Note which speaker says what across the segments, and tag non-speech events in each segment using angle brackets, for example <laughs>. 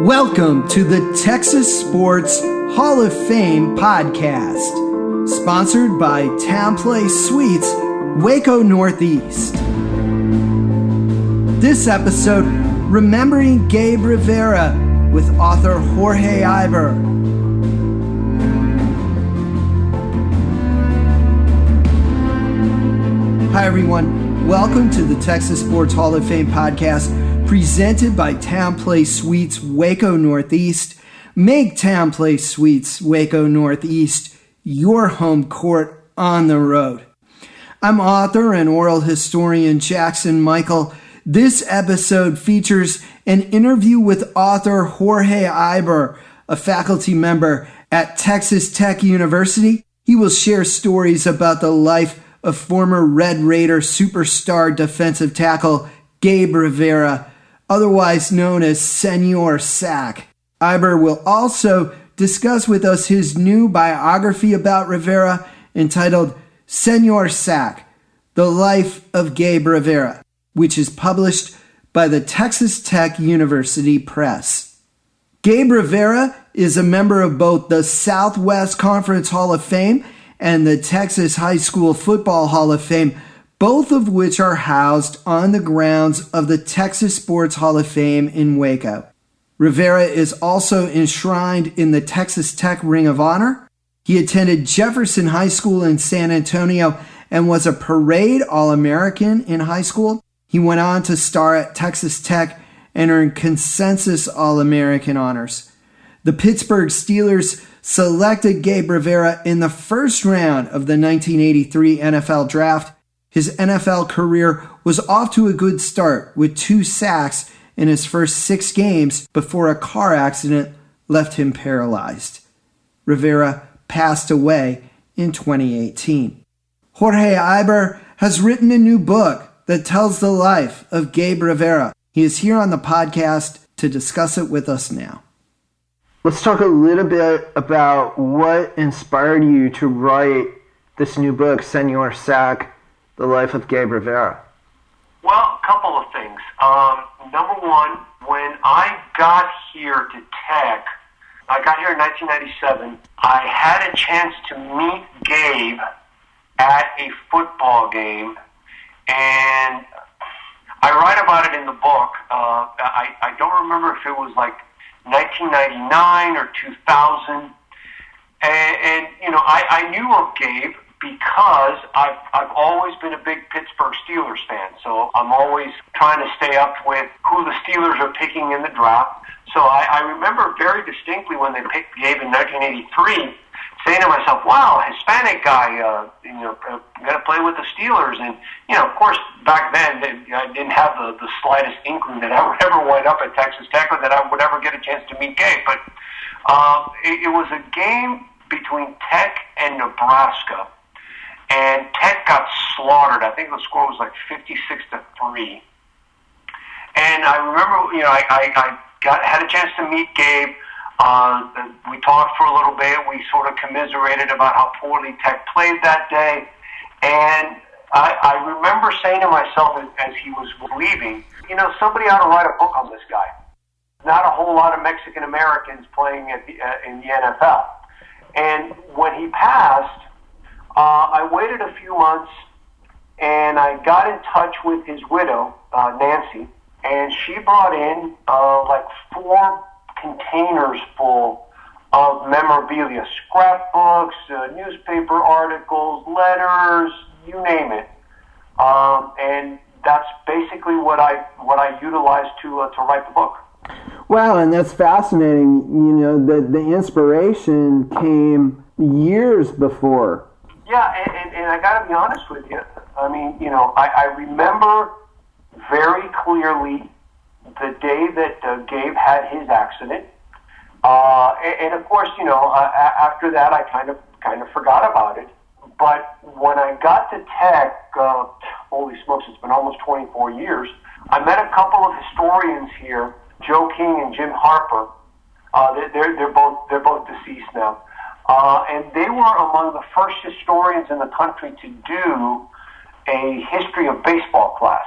Speaker 1: Welcome to the Texas Sports Hall of Fame podcast, sponsored by Place Suites, Waco Northeast. This episode, Remembering Gabe Rivera with author Jorge Iber. Hi, everyone. Welcome to the Texas Sports Hall of Fame podcast presented by Town Place Suites Waco Northeast. Make Town Place Suites Waco Northeast your home court on the road. I'm author and oral historian Jackson Michael. This episode features an interview with author Jorge Iber, a faculty member at Texas Tech University. He will share stories about the life of former Red Raider superstar defensive tackle Gabe Rivera, otherwise known as Senor Sack. Iber will also discuss with us his new biography about Rivera entitled Senor Sack The Life of Gabe Rivera, which is published by the Texas Tech University Press. Gabe Rivera is a member of both the Southwest Conference Hall of Fame and the Texas High School Football Hall of Fame, both of which are housed on the grounds of the Texas Sports Hall of Fame in Waco. Rivera is also enshrined in the Texas Tech Ring of Honor. He attended Jefferson High School in San Antonio and was a parade All American in high school. He went on to star at Texas Tech and earned consensus All American honors. The Pittsburgh Steelers selected Gabe Rivera in the first round of the 1983 NFL draft. His NFL career was off to a good start with two sacks in his first six games before a car accident left him paralyzed. Rivera passed away in 2018. Jorge Iber has written a new book that tells the life of Gabe Rivera. He is here on the podcast to discuss it with us now. Let's talk a little bit about what inspired you to write this new book, Senor Sack, The Life of Gabe Rivera.
Speaker 2: Well, a couple of things. Um, number one, when I got here to Tech, I got here in 1997, I had a chance to meet Gabe at a football game, and I write about it in the book. Uh, I, I don't remember if it was like 1999 or 2000. And, and you know, I, I knew of Gabe because I've, I've always been a big Pittsburgh Steelers fan. So I'm always trying to stay up with who the Steelers are picking in the draft. So I, I remember very distinctly when they picked Gabe in 1983 saying to myself, "Wow, Hispanic guy, uh, you know, uh, going to play with the Steelers." And you know, of course, back then they, I didn't have the, the slightest inkling that I would <laughs> ever wind up at Texas Tech or that I would ever get a chance to meet Gabe. But uh, it, it was a game between Tech and Nebraska, and Tech got slaughtered. I think the score was like fifty-six to three. And I remember, you know, I, I, I got had a chance to meet Gabe. Uh, we talked for a little bit. We sort of commiserated about how poorly Tech played that day. And I, I remember saying to myself as, as he was leaving, you know, somebody ought to write a book on this guy. Not a whole lot of Mexican Americans playing at the, uh, in the NFL. And when he passed, uh, I waited a few months and I got in touch with his widow, uh, Nancy, and she brought in uh, like four containers full of memorabilia, scrapbooks, uh, newspaper articles, letters, you name it. Um, and that's basically what I what I utilized to uh, to write the book.
Speaker 1: Wow, and that's fascinating. You know, the the inspiration came years before.
Speaker 2: Yeah, and, and, and I got to be honest with you. I mean, you know, I, I remember very clearly the day that uh, Gabe had his accident. Uh, and, and of course, you know, uh, after that, I kind of kind of forgot about it. But when I got to Tech, uh, holy smokes, it's been almost 24 years. I met a couple of historians here, Joe King and Jim Harper. Uh, they're, they're, they're both they're both deceased now, uh, and they were among the first historians in the country to do a history of baseball class.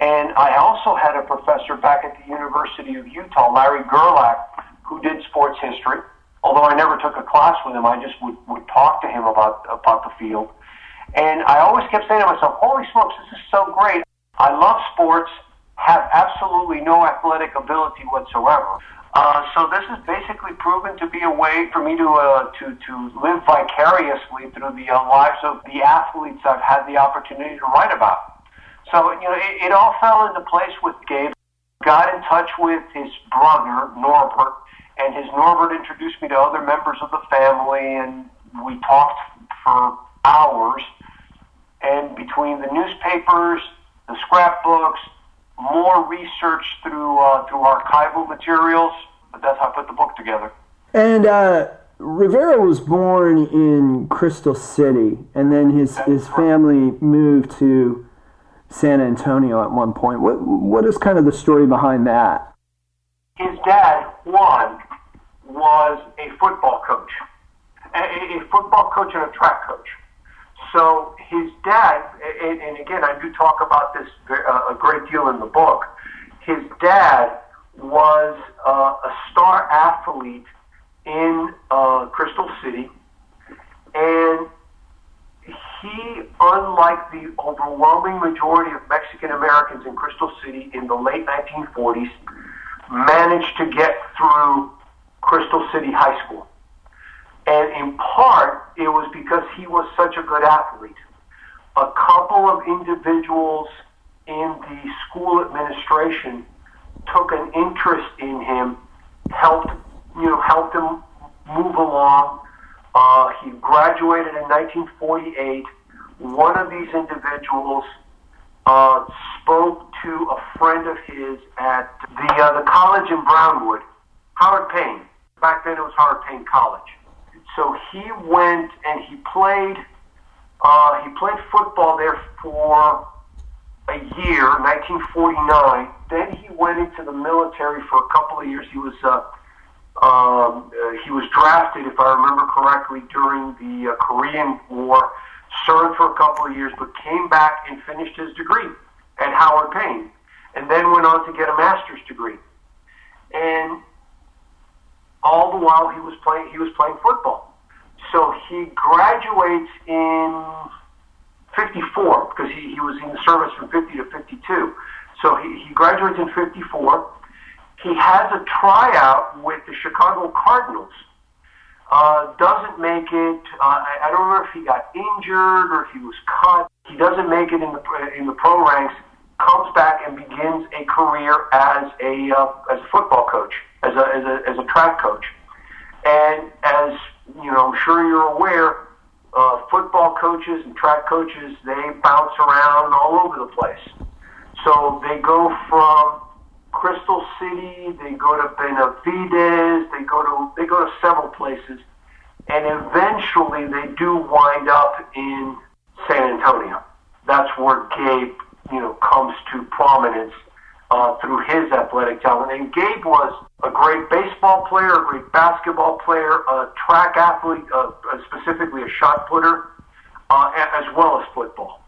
Speaker 2: And I also had a professor back at the University of Utah, Larry Gerlach, who did sports history. Although I never took a class with him, I just would, would talk to him about, about the field. And I always kept saying to myself, holy smokes, this is so great. I love sports, have absolutely no athletic ability whatsoever. Uh, so this has basically proven to be a way for me to uh, to to live vicariously through the uh, lives of the athletes I've had the opportunity to write about. So you know, it, it all fell into place with Gabe. Got in touch with his brother Norbert, and his Norbert introduced me to other members of the family, and we talked for hours. And between the newspapers, the scrapbooks, more research through uh, through archival materials. But that's how I put the book together.
Speaker 1: And uh, Rivera was born in Crystal City, and then his his family moved to San Antonio at one point. What what is kind of the story behind that?
Speaker 2: His dad Juan was a football coach, a, a football coach and a track coach. So his dad, and, and again, I do talk about this uh, a great deal in the book. His dad was uh, a star athlete in uh, Crystal City, and he, unlike the overwhelming majority of Mexican Americans in Crystal City in the late 1940s, managed to get through Crystal City High School. And in part, it was because he was such a good athlete. A couple of individuals in the school administration took an interest in him, helped you know helped him move along. Uh, he graduated in 1948. One of these individuals uh, spoke to a friend of his at the uh, the college in Brownwood, Howard Payne. Back then, it was Howard Payne College so he went and he played. Uh, he played football there for a year, 1949. Then he went into the military for a couple of years. He was uh, um, uh, he was drafted, if I remember correctly, during the uh, Korean War. Served for a couple of years, but came back and finished his degree at Howard Payne, and then went on to get a master's degree. And all the while he was playing he was playing football. So he graduates in 54 because he, he was in the service from 50 to 52. So he, he graduates in 54. He has a tryout with the Chicago Cardinals. Uh, doesn't make it. Uh, I, I don't remember if he got injured or if he was cut. He doesn't make it in the in the pro ranks. Comes back and begins a career as a uh, as a football coach as a, as a, as a track coach. And as you know, I'm sure you're aware, uh, football coaches and track coaches, they bounce around all over the place. So they go from Crystal City, they go to Benavides, they go to they go to several places, and eventually they do wind up in San Antonio. That's where Gabe, you know, comes to prominence uh, through his athletic talent. And Gabe was a great baseball player, a great basketball player, a track athlete, uh, uh, specifically a shot putter, uh, as well as football.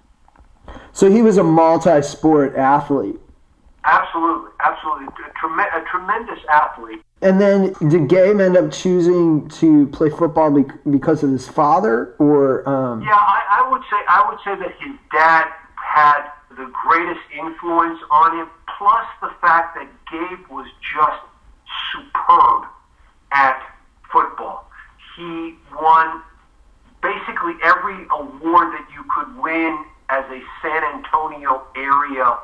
Speaker 1: So he was a multi-sport athlete.
Speaker 2: Absolutely, absolutely, a, trem- a tremendous athlete.
Speaker 1: And then, did Gabe end up choosing to play football because of his father, or? Um...
Speaker 2: Yeah, I, I would say I would say that his dad had the greatest influence on him. Plus, the fact that Gabe was just superb at football. He won basically every award that you could win as a San Antonio area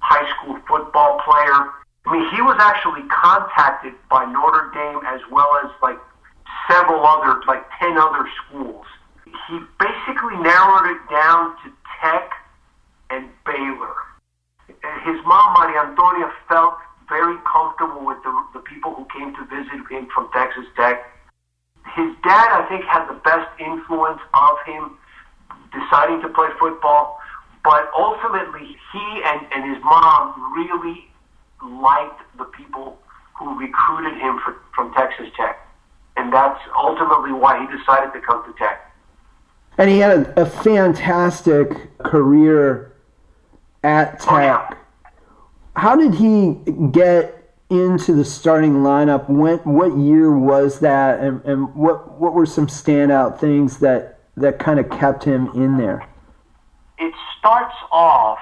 Speaker 2: high school football player. I mean, he was actually contacted by Notre Dame as well as like several other, like 10 other schools. He basically narrowed it down to Tech and Baylor. His mom, Maria Antonia, felt very comfortable with the, the people who came to visit him from Texas Tech. His dad, I think, had the best influence of him deciding to play football, but ultimately, he and, and his mom really liked the people who recruited him for, from Texas Tech. And that's ultimately why he decided to come to Tech.
Speaker 1: And he had a, a fantastic career at Tech.
Speaker 2: Oh, yeah.
Speaker 1: how did he get into the starting lineup? When, what year was that, and, and what what were some standout things that that kind of kept him in there?
Speaker 2: It starts off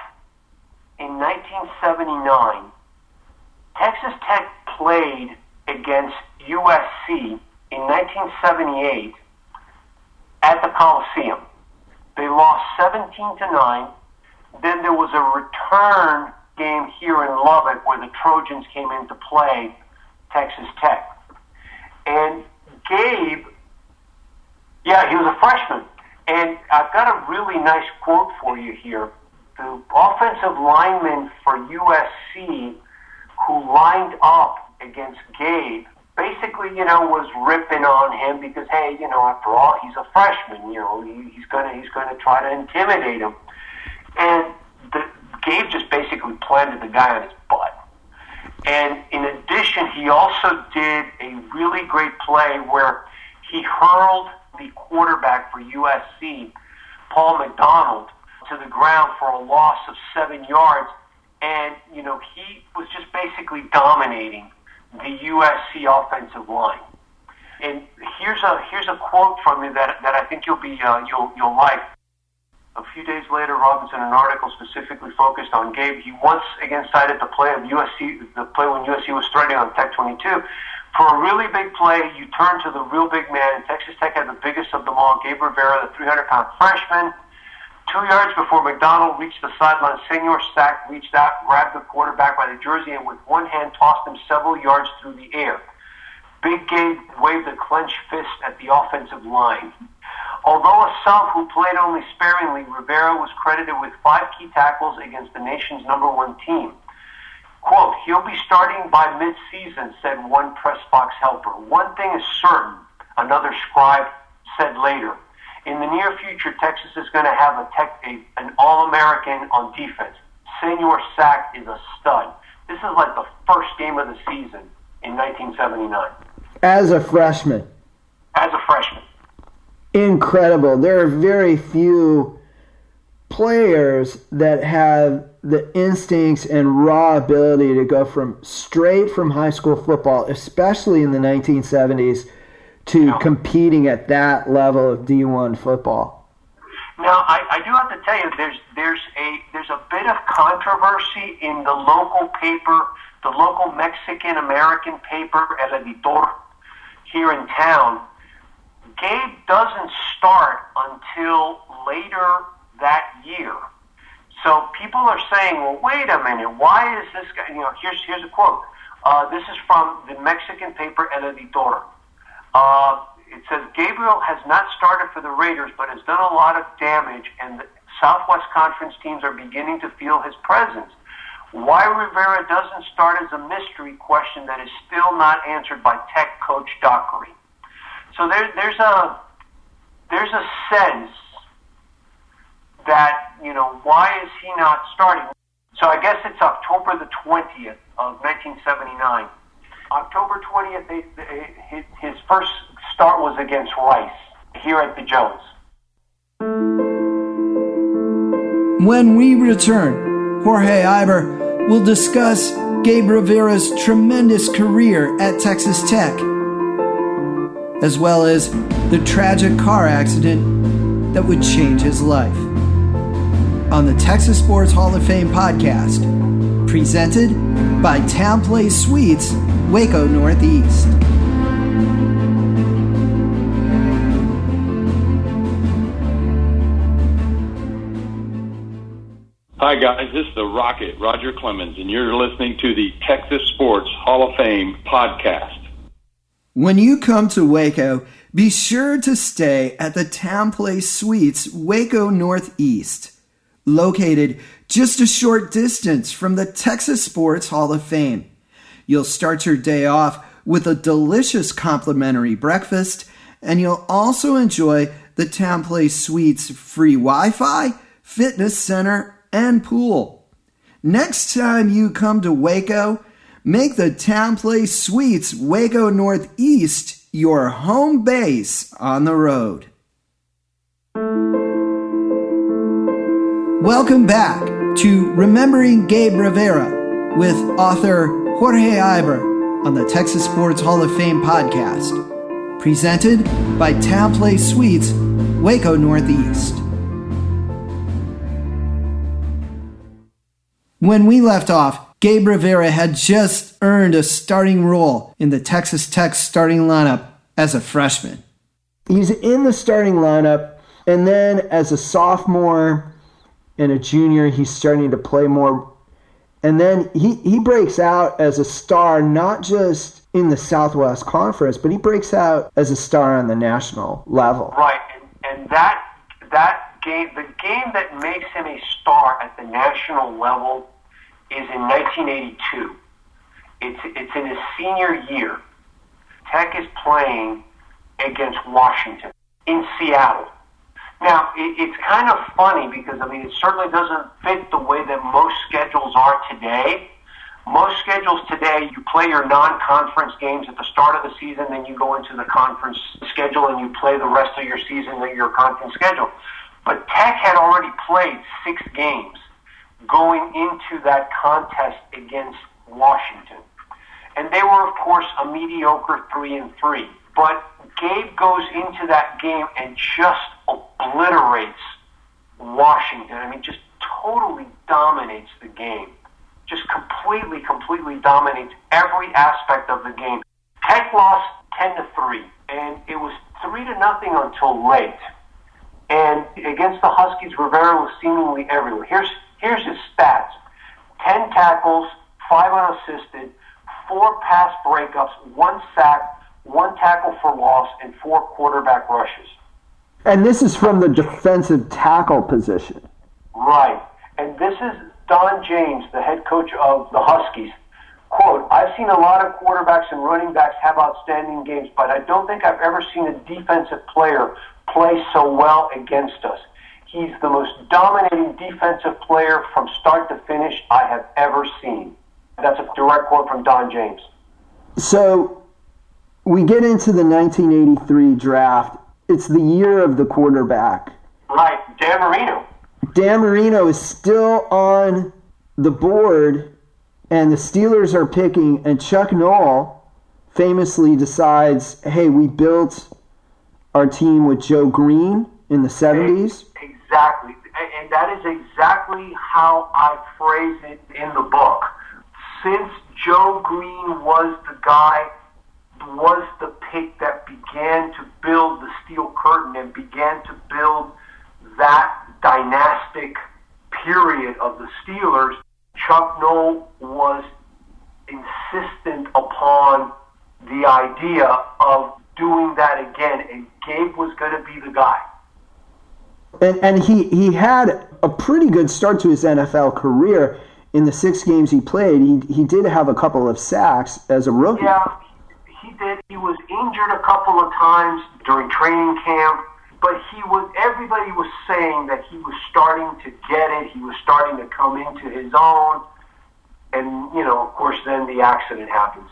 Speaker 2: in 1979. Texas Tech played against USC in 1978 at the Coliseum. They lost 17 to 9. Then there was a return game here in Lubbock where the Trojans came in to play Texas Tech. And Gabe, yeah, he was a freshman. And I've got a really nice quote for you here. The offensive lineman for USC who lined up against Gabe basically, you know, was ripping on him because, hey, you know, after all, he's a freshman. You know, he, he's gonna he's gonna try to intimidate him. And the, Gabe just basically planted the guy on his butt. And in addition, he also did a really great play where he hurled the quarterback for USC, Paul McDonald, to the ground for a loss of seven yards. And, you know, he was just basically dominating the USC offensive line. And here's a here's a quote from me that that I think you'll be uh, you'll you'll like. A few days later, Robinson, an article specifically focused on Gabe, he once again cited the play of USC, the play when USC was threatening on Tech 22. For a really big play, you turn to the real big man, Texas Tech had the biggest of them all, Gabe Rivera, the 300-pound freshman. Two yards before McDonald reached the sideline, Senor Sack reached out, grabbed the quarterback by the jersey, and with one hand tossed him several yards through the air. Big Gabe waved a clenched fist at the offensive line. Although a sub who played only sparingly, Rivera was credited with five key tackles against the nation's number one team. Quote, he'll be starting by mid-season, said one press box helper. One thing is certain, another scribe said later. In the near future, Texas is going to have a tech, a, an All-American on defense. Senor Sack is a stud. This is like the first game of the season in 1979.
Speaker 1: As a freshman.
Speaker 2: As a freshman
Speaker 1: incredible. There are very few players that have the instincts and raw ability to go from straight from high school football, especially in the 1970s, to no. competing at that level of D1 football.
Speaker 2: Now, I, I do have to tell you, there's there's a there's a bit of controversy in the local paper, the local Mexican American paper El Editor here in town Gabe doesn't start until later that year. So people are saying, well, wait a minute, why is this guy, you know, here's, here's a quote. Uh, this is from the Mexican paper El Editor. Uh, it says, Gabriel has not started for the Raiders, but has done a lot of damage, and the Southwest Conference teams are beginning to feel his presence. Why Rivera doesn't start is a mystery question that is still not answered by Tech coach Dockery. So there, there's a there's a sense that you know why is he not starting? So I guess it's October the 20th of 1979. October 20th, they, they, his, first start was against Rice here at the Jones.
Speaker 1: When we return, Jorge Iber will discuss Gabe Rivera's tremendous career at Texas Tech as well as the tragic car accident that would change his life. On the Texas Sports Hall of Fame podcast, presented by Town Place Suites, Waco Northeast.
Speaker 3: Hi, guys. This is the Rocket, Roger Clemens, and you're listening to the Texas Sports Hall of Fame podcast.
Speaker 1: When you come to Waco, be sure to stay at the Town Place Suites, Waco Northeast, located just a short distance from the Texas Sports Hall of Fame. You'll start your day off with a delicious complimentary breakfast, and you'll also enjoy the Town Place Suites free Wi Fi, fitness center, and pool. Next time you come to Waco, Make the Town Place Suites Waco Northeast your home base on the road. Welcome back to Remembering Gabe Rivera with author Jorge Iber on the Texas Sports Hall of Fame podcast, presented by Place Suites, Waco Northeast. When we left off, Gabe Rivera had just earned a starting role in the Texas Tech starting lineup as a freshman. He's in the starting lineup, and then as a sophomore and a junior, he's starting to play more. And then he, he breaks out as a star, not just in the Southwest Conference, but he breaks out as a star on the national level.
Speaker 2: Right, and, and that that game, the game that makes him a star at the national level, is in 1982. It's it's in his senior year. Tech is playing against Washington in Seattle. Now, it, it's kind of funny because, I mean, it certainly doesn't fit the way that most schedules are today. Most schedules today, you play your non-conference games at the start of the season, then you go into the conference schedule and you play the rest of your season at your conference schedule. But Tech had already played six games going into that contest against Washington. And they were, of course, a mediocre three and three. But Gabe goes into that game and just obliterates Washington. I mean, just totally dominates the game. Just completely, completely dominates every aspect of the game. Tech lost 10 to 3, and it was 3 to nothing until late. And against the Huskies, Rivera was seemingly everywhere. Here's, here's his stats 10 tackles, 5 unassisted, 4 pass breakups, 1 sack, one tackle for loss, and four quarterback rushes.
Speaker 1: And this is from the defensive tackle position.
Speaker 2: Right. And this is Don James, the head coach of the Huskies. Quote, I've seen a lot of quarterbacks and running backs have outstanding games, but I don't think I've ever seen a defensive player play so well against us. He's the most dominating defensive player from start to finish I have ever seen. That's a direct quote from Don James.
Speaker 1: So we get into the 1983 draft. It's the year of the quarterback.
Speaker 2: Right, Dan Marino.
Speaker 1: Dan Marino is still on the board, and the Steelers are picking, and Chuck Noll famously decides, hey, we built our team with Joe Greene in the 70s.
Speaker 2: Exactly. And that is exactly how I phrase it in the book. Since Joe Greene was the guy was the pick that began to build the steel curtain and began to build that dynastic period of the Steelers. Chuck Noll was insistent upon the idea of doing that again, and Gabe was going to be the guy.
Speaker 1: And, and he, he had a pretty good start to his NFL career. In the six games he played, he, he did have a couple of sacks as a rookie.
Speaker 2: Yeah, he. He was injured a couple of times during training camp, but he was. Everybody was saying that he was starting to get it. He was starting to come into his own, and you know, of course, then the accident happens.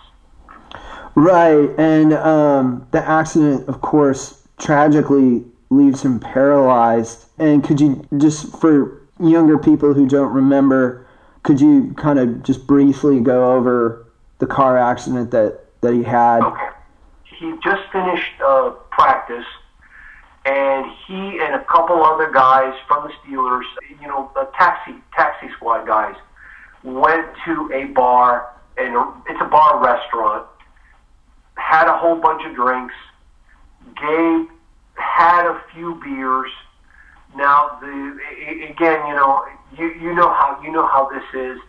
Speaker 1: Right, and um, the accident, of course, tragically leaves him paralyzed. And could you just, for younger people who don't remember, could you kind of just briefly go over the car accident that that he had.
Speaker 2: Okay. He just finished uh, practice, and he and a couple other guys from the Steelers, you know, the taxi taxi squad guys, went to a bar, and it's a bar restaurant. Had a whole bunch of drinks. Gabe had a few beers. Now, the again, you know, you you know how you know how this is.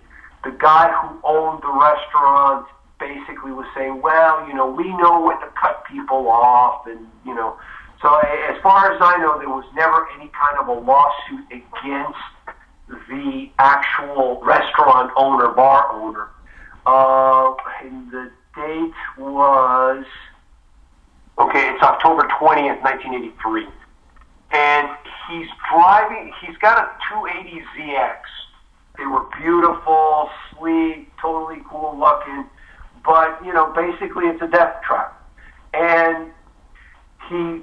Speaker 2: The guy who owned the restaurant basically was saying, well, you know, we know when to cut people off, and you know, so as far as I know, there was never any kind of a lawsuit against the actual restaurant owner, bar owner. Uh, and the date was okay. It's October twentieth, nineteen eighty-three, and he's driving. He's got a 280 ZX. They were beautiful, sleek, totally cool looking but you know, basically it's a death trap. And he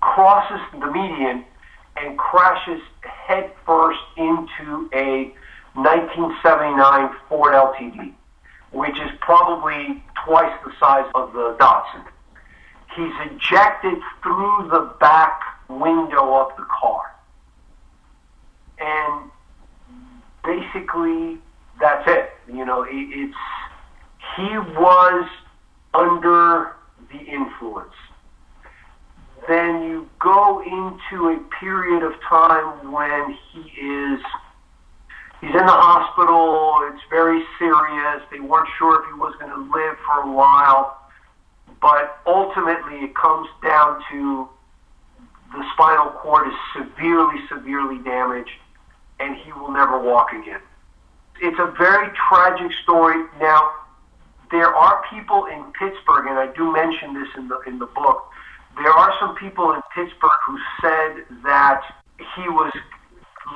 Speaker 2: crosses the median and crashes headfirst into a 1979 Ford LTD, which is probably twice the size of the Datsun. He's ejected through the back window of the car. And basically, that's it. You know, it's he was under the influence. Then you go into a period of time when he is he's in the hospital. It's very serious. They weren't sure if he was going to live for a while, but ultimately it comes down to the spinal cord is severely, severely damaged, and he will never walk again. It's a very tragic story. Now, there are people in Pittsburgh, and I do mention this in the in the book. There are some people in Pittsburgh who said that he was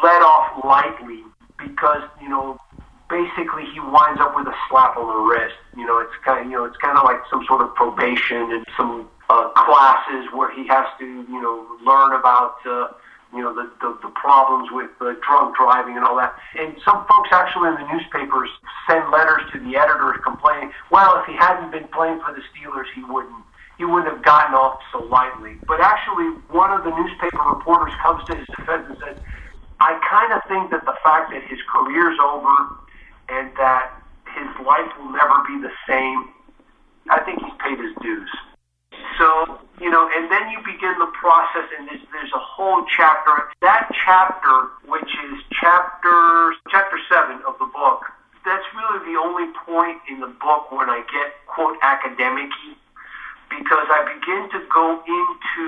Speaker 2: let off lightly because you know basically he winds up with a slap on the wrist. You know, it's kind of, you know it's kind of like some sort of probation and some uh, classes where he has to you know learn about. Uh, you know, the, the, the problems with uh, drunk driving and all that. And some folks actually in the newspapers send letters to the editors complaining, well, if he hadn't been playing for the Steelers, he wouldn't he wouldn't have gotten off so lightly. But actually, one of the newspaper reporters comes to his defense and says, I kind of think that the fact that his career's over and that his life will never be the same, I think he's paid his dues. So, you know, and then you begin the process, and there's, there's a whole chapter. That chapter, which is chapter chapter seven of the book, that's really the only point in the book when I get quote academic because I begin to go into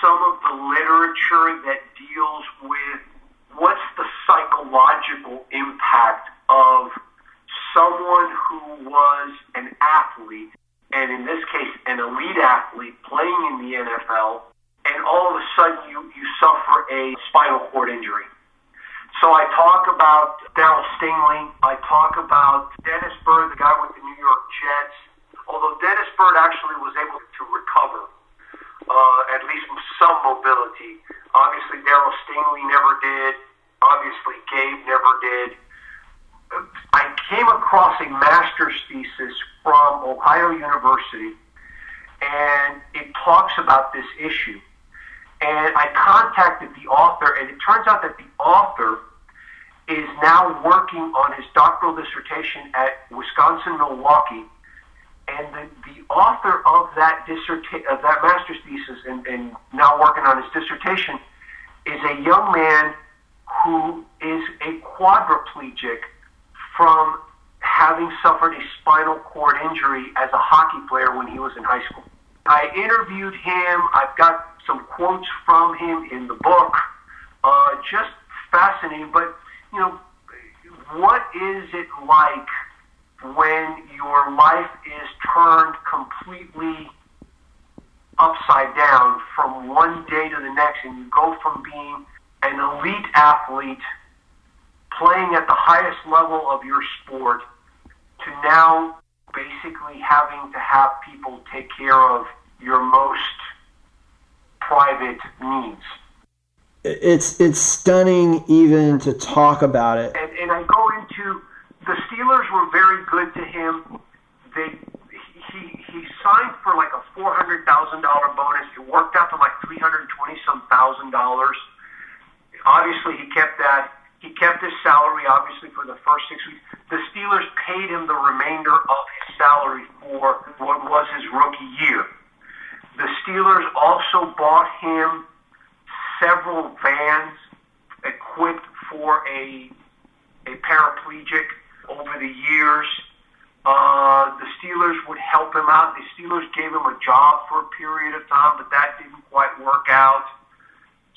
Speaker 2: some of the literature that deals with what's the psychological impact of someone who was an athlete and in this case, an elite athlete playing in the NFL, and all of a sudden you, you suffer a spinal cord injury. So I talk about Darryl Stingley. I talk about Dennis Byrd, the guy with the New York Jets. Although Dennis Byrd actually was able to recover uh, at least some mobility. Obviously, Darryl Stingley never did. Obviously, Gabe never did. I came across a master's thesis from Ohio University, and it talks about this issue. And I contacted the author, and it turns out that the author is now working on his doctoral dissertation at Wisconsin Milwaukee. And the, the author of that disserta- of that master's thesis, and, and now working on his dissertation, is a young man who is a quadriplegic from having suffered a spinal cord injury as a hockey player when he was in high school. I interviewed him. I've got some quotes from him in the book. Uh, just fascinating. But, you know, what is it like when your life is turned completely upside down from one day to the next and you go from being an elite athlete playing at the highest level of your sport to now basically having to have people take care of your most private needs.
Speaker 1: It's it's stunning even to talk about it.
Speaker 2: And, and I go into the Steelers were very good to him. They he he signed for like a four hundred thousand dollar bonus. It worked out to like three hundred twenty some thousand dollars. Obviously, he kept that he kept his salary, obviously, for the first six weeks. The Steelers paid him the remainder of his salary for what was his rookie year. The Steelers also bought him several vans equipped for a a paraplegic over the years. Uh, the Steelers would help him out. The Steelers gave him a job for a period of time, but that didn't quite work out.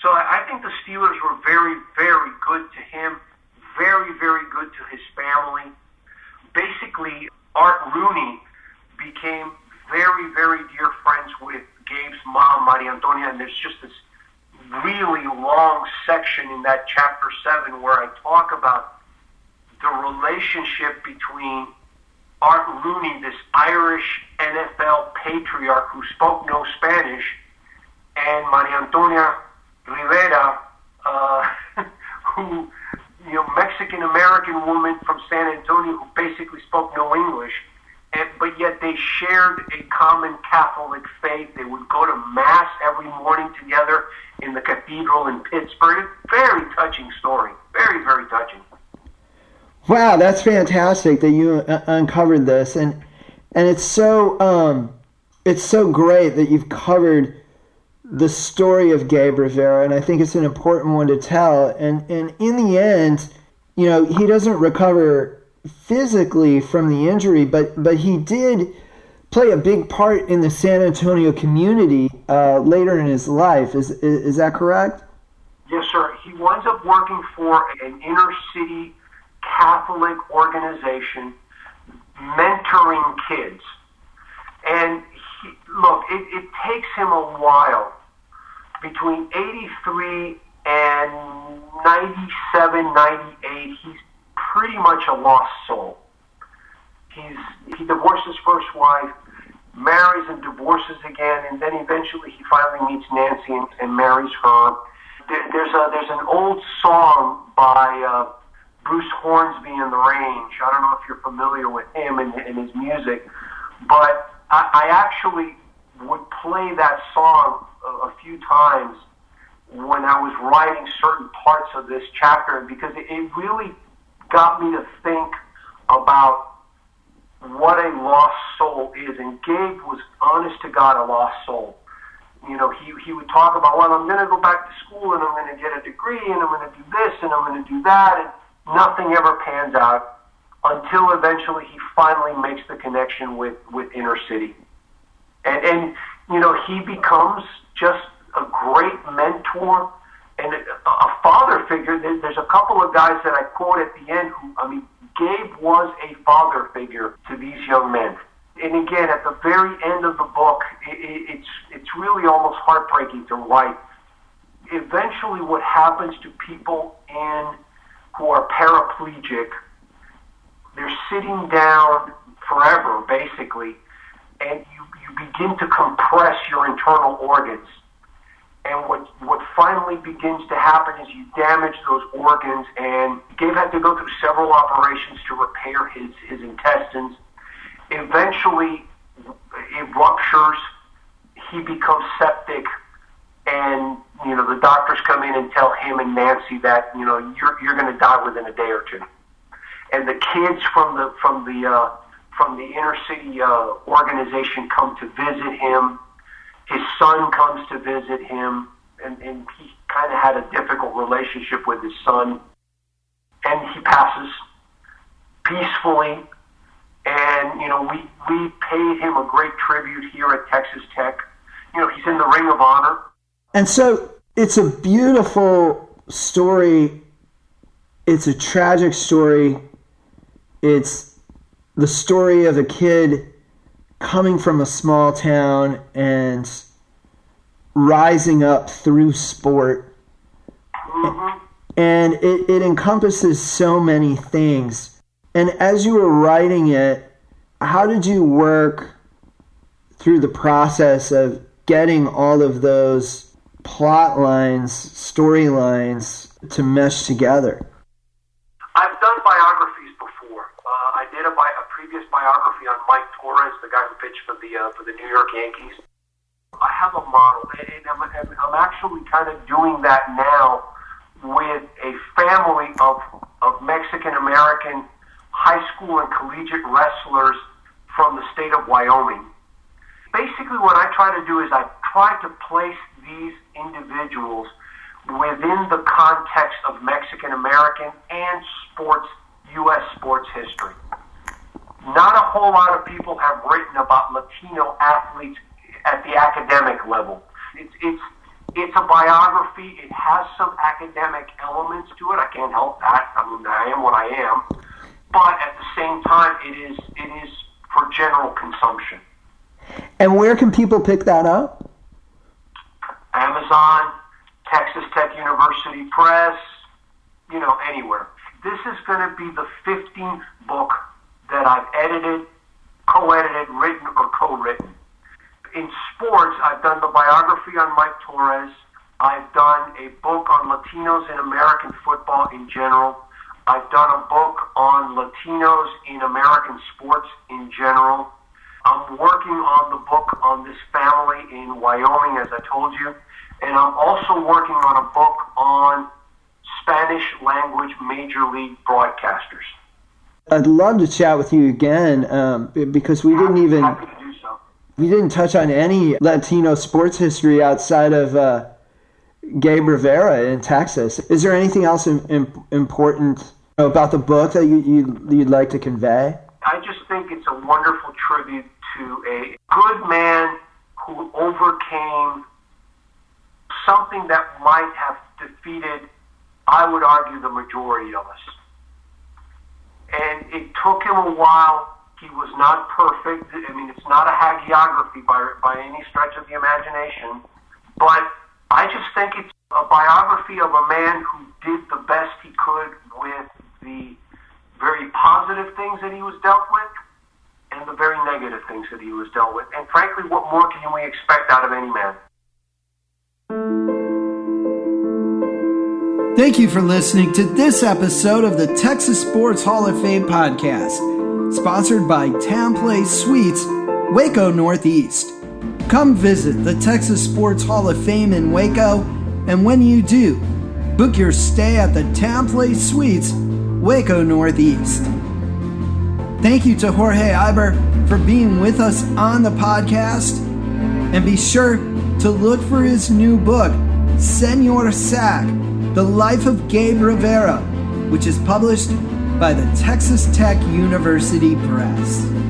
Speaker 2: So I think the Steelers were very, very good to him, very, very good to his family. Basically, Art Rooney became very, very dear friends with Gabe's mom, Maria Antonia, and there's just this really long section in that chapter seven where I talk about the relationship between Art Rooney, this Irish NFL patriarch who spoke no Spanish, and Maria Antonia Rivera, uh, <laughs> who, you know, Mexican American woman from San Antonio who basically spoke no English, and, but yet they shared a common Catholic faith. They would go to Mass every morning together in the cathedral in Pittsburgh. Very touching story. Very, very touching.
Speaker 1: Wow, that's fantastic that you uh, uncovered this, and and it's so um, it's so great that you've covered the story of Gabe Rivera, and I think it's an important one to tell. And and in the end, you know, he doesn't recover physically from the injury, but but he did play a big part in the San Antonio community uh, later in his life. Is, is is that correct?
Speaker 2: Yes, sir. He winds up working for an inner city Catholic organization, mentoring kids. And look, it, it takes him a while between 83 and 97, 98. He's pretty much a lost soul. He's he divorced his first wife, marries and divorces again, and then eventually he finally meets Nancy and, and marries her. There, there's a there's an old song by uh, Bruce Hornsby in the Range. I don't know if you're familiar with him and, and his music, but I, I actually would play that song a, few times when I was writing certain parts of this chapter because it, it really got me to think about what a lost soul is. And Gabe was honest to God a lost soul. You know, he, he would talk about, well, I'm going to go back to school and I'm going to get a degree and I'm going to do this and I'm going to do that. And nothing ever pans out until eventually he finally makes the connection with, with inner city. And, and, you know, he becomes just a great mentor and a, father figure. There's a couple of guys that I quote at the end who, I mean, Gabe was a father figure to these young men. And again, at the very end of the book, it, it, it's it's really almost heartbreaking to write. Eventually, what happens to people in who are paraplegic? They're sitting down forever, basically, and you, you begin to compress your internal organs. And what what finally begins to happen is you damage those organs. And Gabe had to go through several operations to repair his his intestines. Eventually, it ruptures. He becomes septic, and you know the doctors come in and tell him and Nancy that you know you're you're going to die within a day or two. And the kids from the from the uh, from the inner city uh, organization come to visit him his son comes to visit him, and, and he kind of had a difficult relationship with his son. And he passes peacefully. And, you know, we, we paid him a great tribute here at Texas Tech. You know, he's in the Ring of Honor.
Speaker 1: And so it's a beautiful story. It's a tragic story. It's the story of a kid coming from a small town and rising up through sport.
Speaker 2: Mm-hmm.
Speaker 1: And it, it encompasses so many things. And as you were writing it, how did you work through the process of getting all of those plot lines, storylines to mesh together?
Speaker 2: I've done biographies before. Uh, I did a, bi- a previous biography on Mike Torrez, the guy who pitched for the uh, for the New York Yankees. I have a model, and I'm, I'm actually kind of doing that now with a family of of Mexican American high school and collegiate wrestlers from the state of Wyoming. Basically, what I try to do is I try to place these individuals within the context of Mexican American and sports, U.S. sports history. Not a whole lot of people have written about Latino athletes at the academic level. It's, it's, it's a biography. It has some academic elements to it. I can't help that. I mean, I am what I am. But at the same time, it is, it is for general consumption.
Speaker 1: And where can people pick that up?
Speaker 2: Amazon, Texas Tech University Press, you know, anywhere. This is going to be the 15th book that I've edited, co-edited, written, or co-written. In sports, I've done the biography on Mike Torrez. I've done a book on Latinos in American football in general. I've done a book on Latinos in American sports in general. I'm working on the book on this family in Wyoming, as I told you. And I'm also working on a book on Spanish language major league broadcasters.
Speaker 1: I'd love to chat with you again um, because we didn't even
Speaker 2: Happy to do so.
Speaker 1: we didn't touch on any Latino sports history outside of uh, Gabe Rivera in Texas. Is there anything else im- im- important about the book that you, you you'd like to convey?
Speaker 2: I just think it's a wonderful tribute to a good man who overcame something that might have defeated, I would argue, the majority of us. And it took him a while. He was not perfect. I mean, it's not a hagiography by, by any stretch of the imagination. But I just think it's a biography of a man who did the best he could with the very positive things that he was dealt with and the very negative things that he was dealt with. And frankly, what more can we expect out of any man?
Speaker 1: Thank you for listening to this episode of the Texas Sports Hall of Fame podcast, sponsored by Place Suites, Waco Northeast. Come visit the Texas Sports Hall of Fame in Waco, and when you do, book your stay at the Place Suites, Waco Northeast. Thank you to Jorge Iber for being with us on the podcast, and be sure to look for his new book, Senor Sack The Life of Gabe Rivera, which is published by the Texas Tech University Press.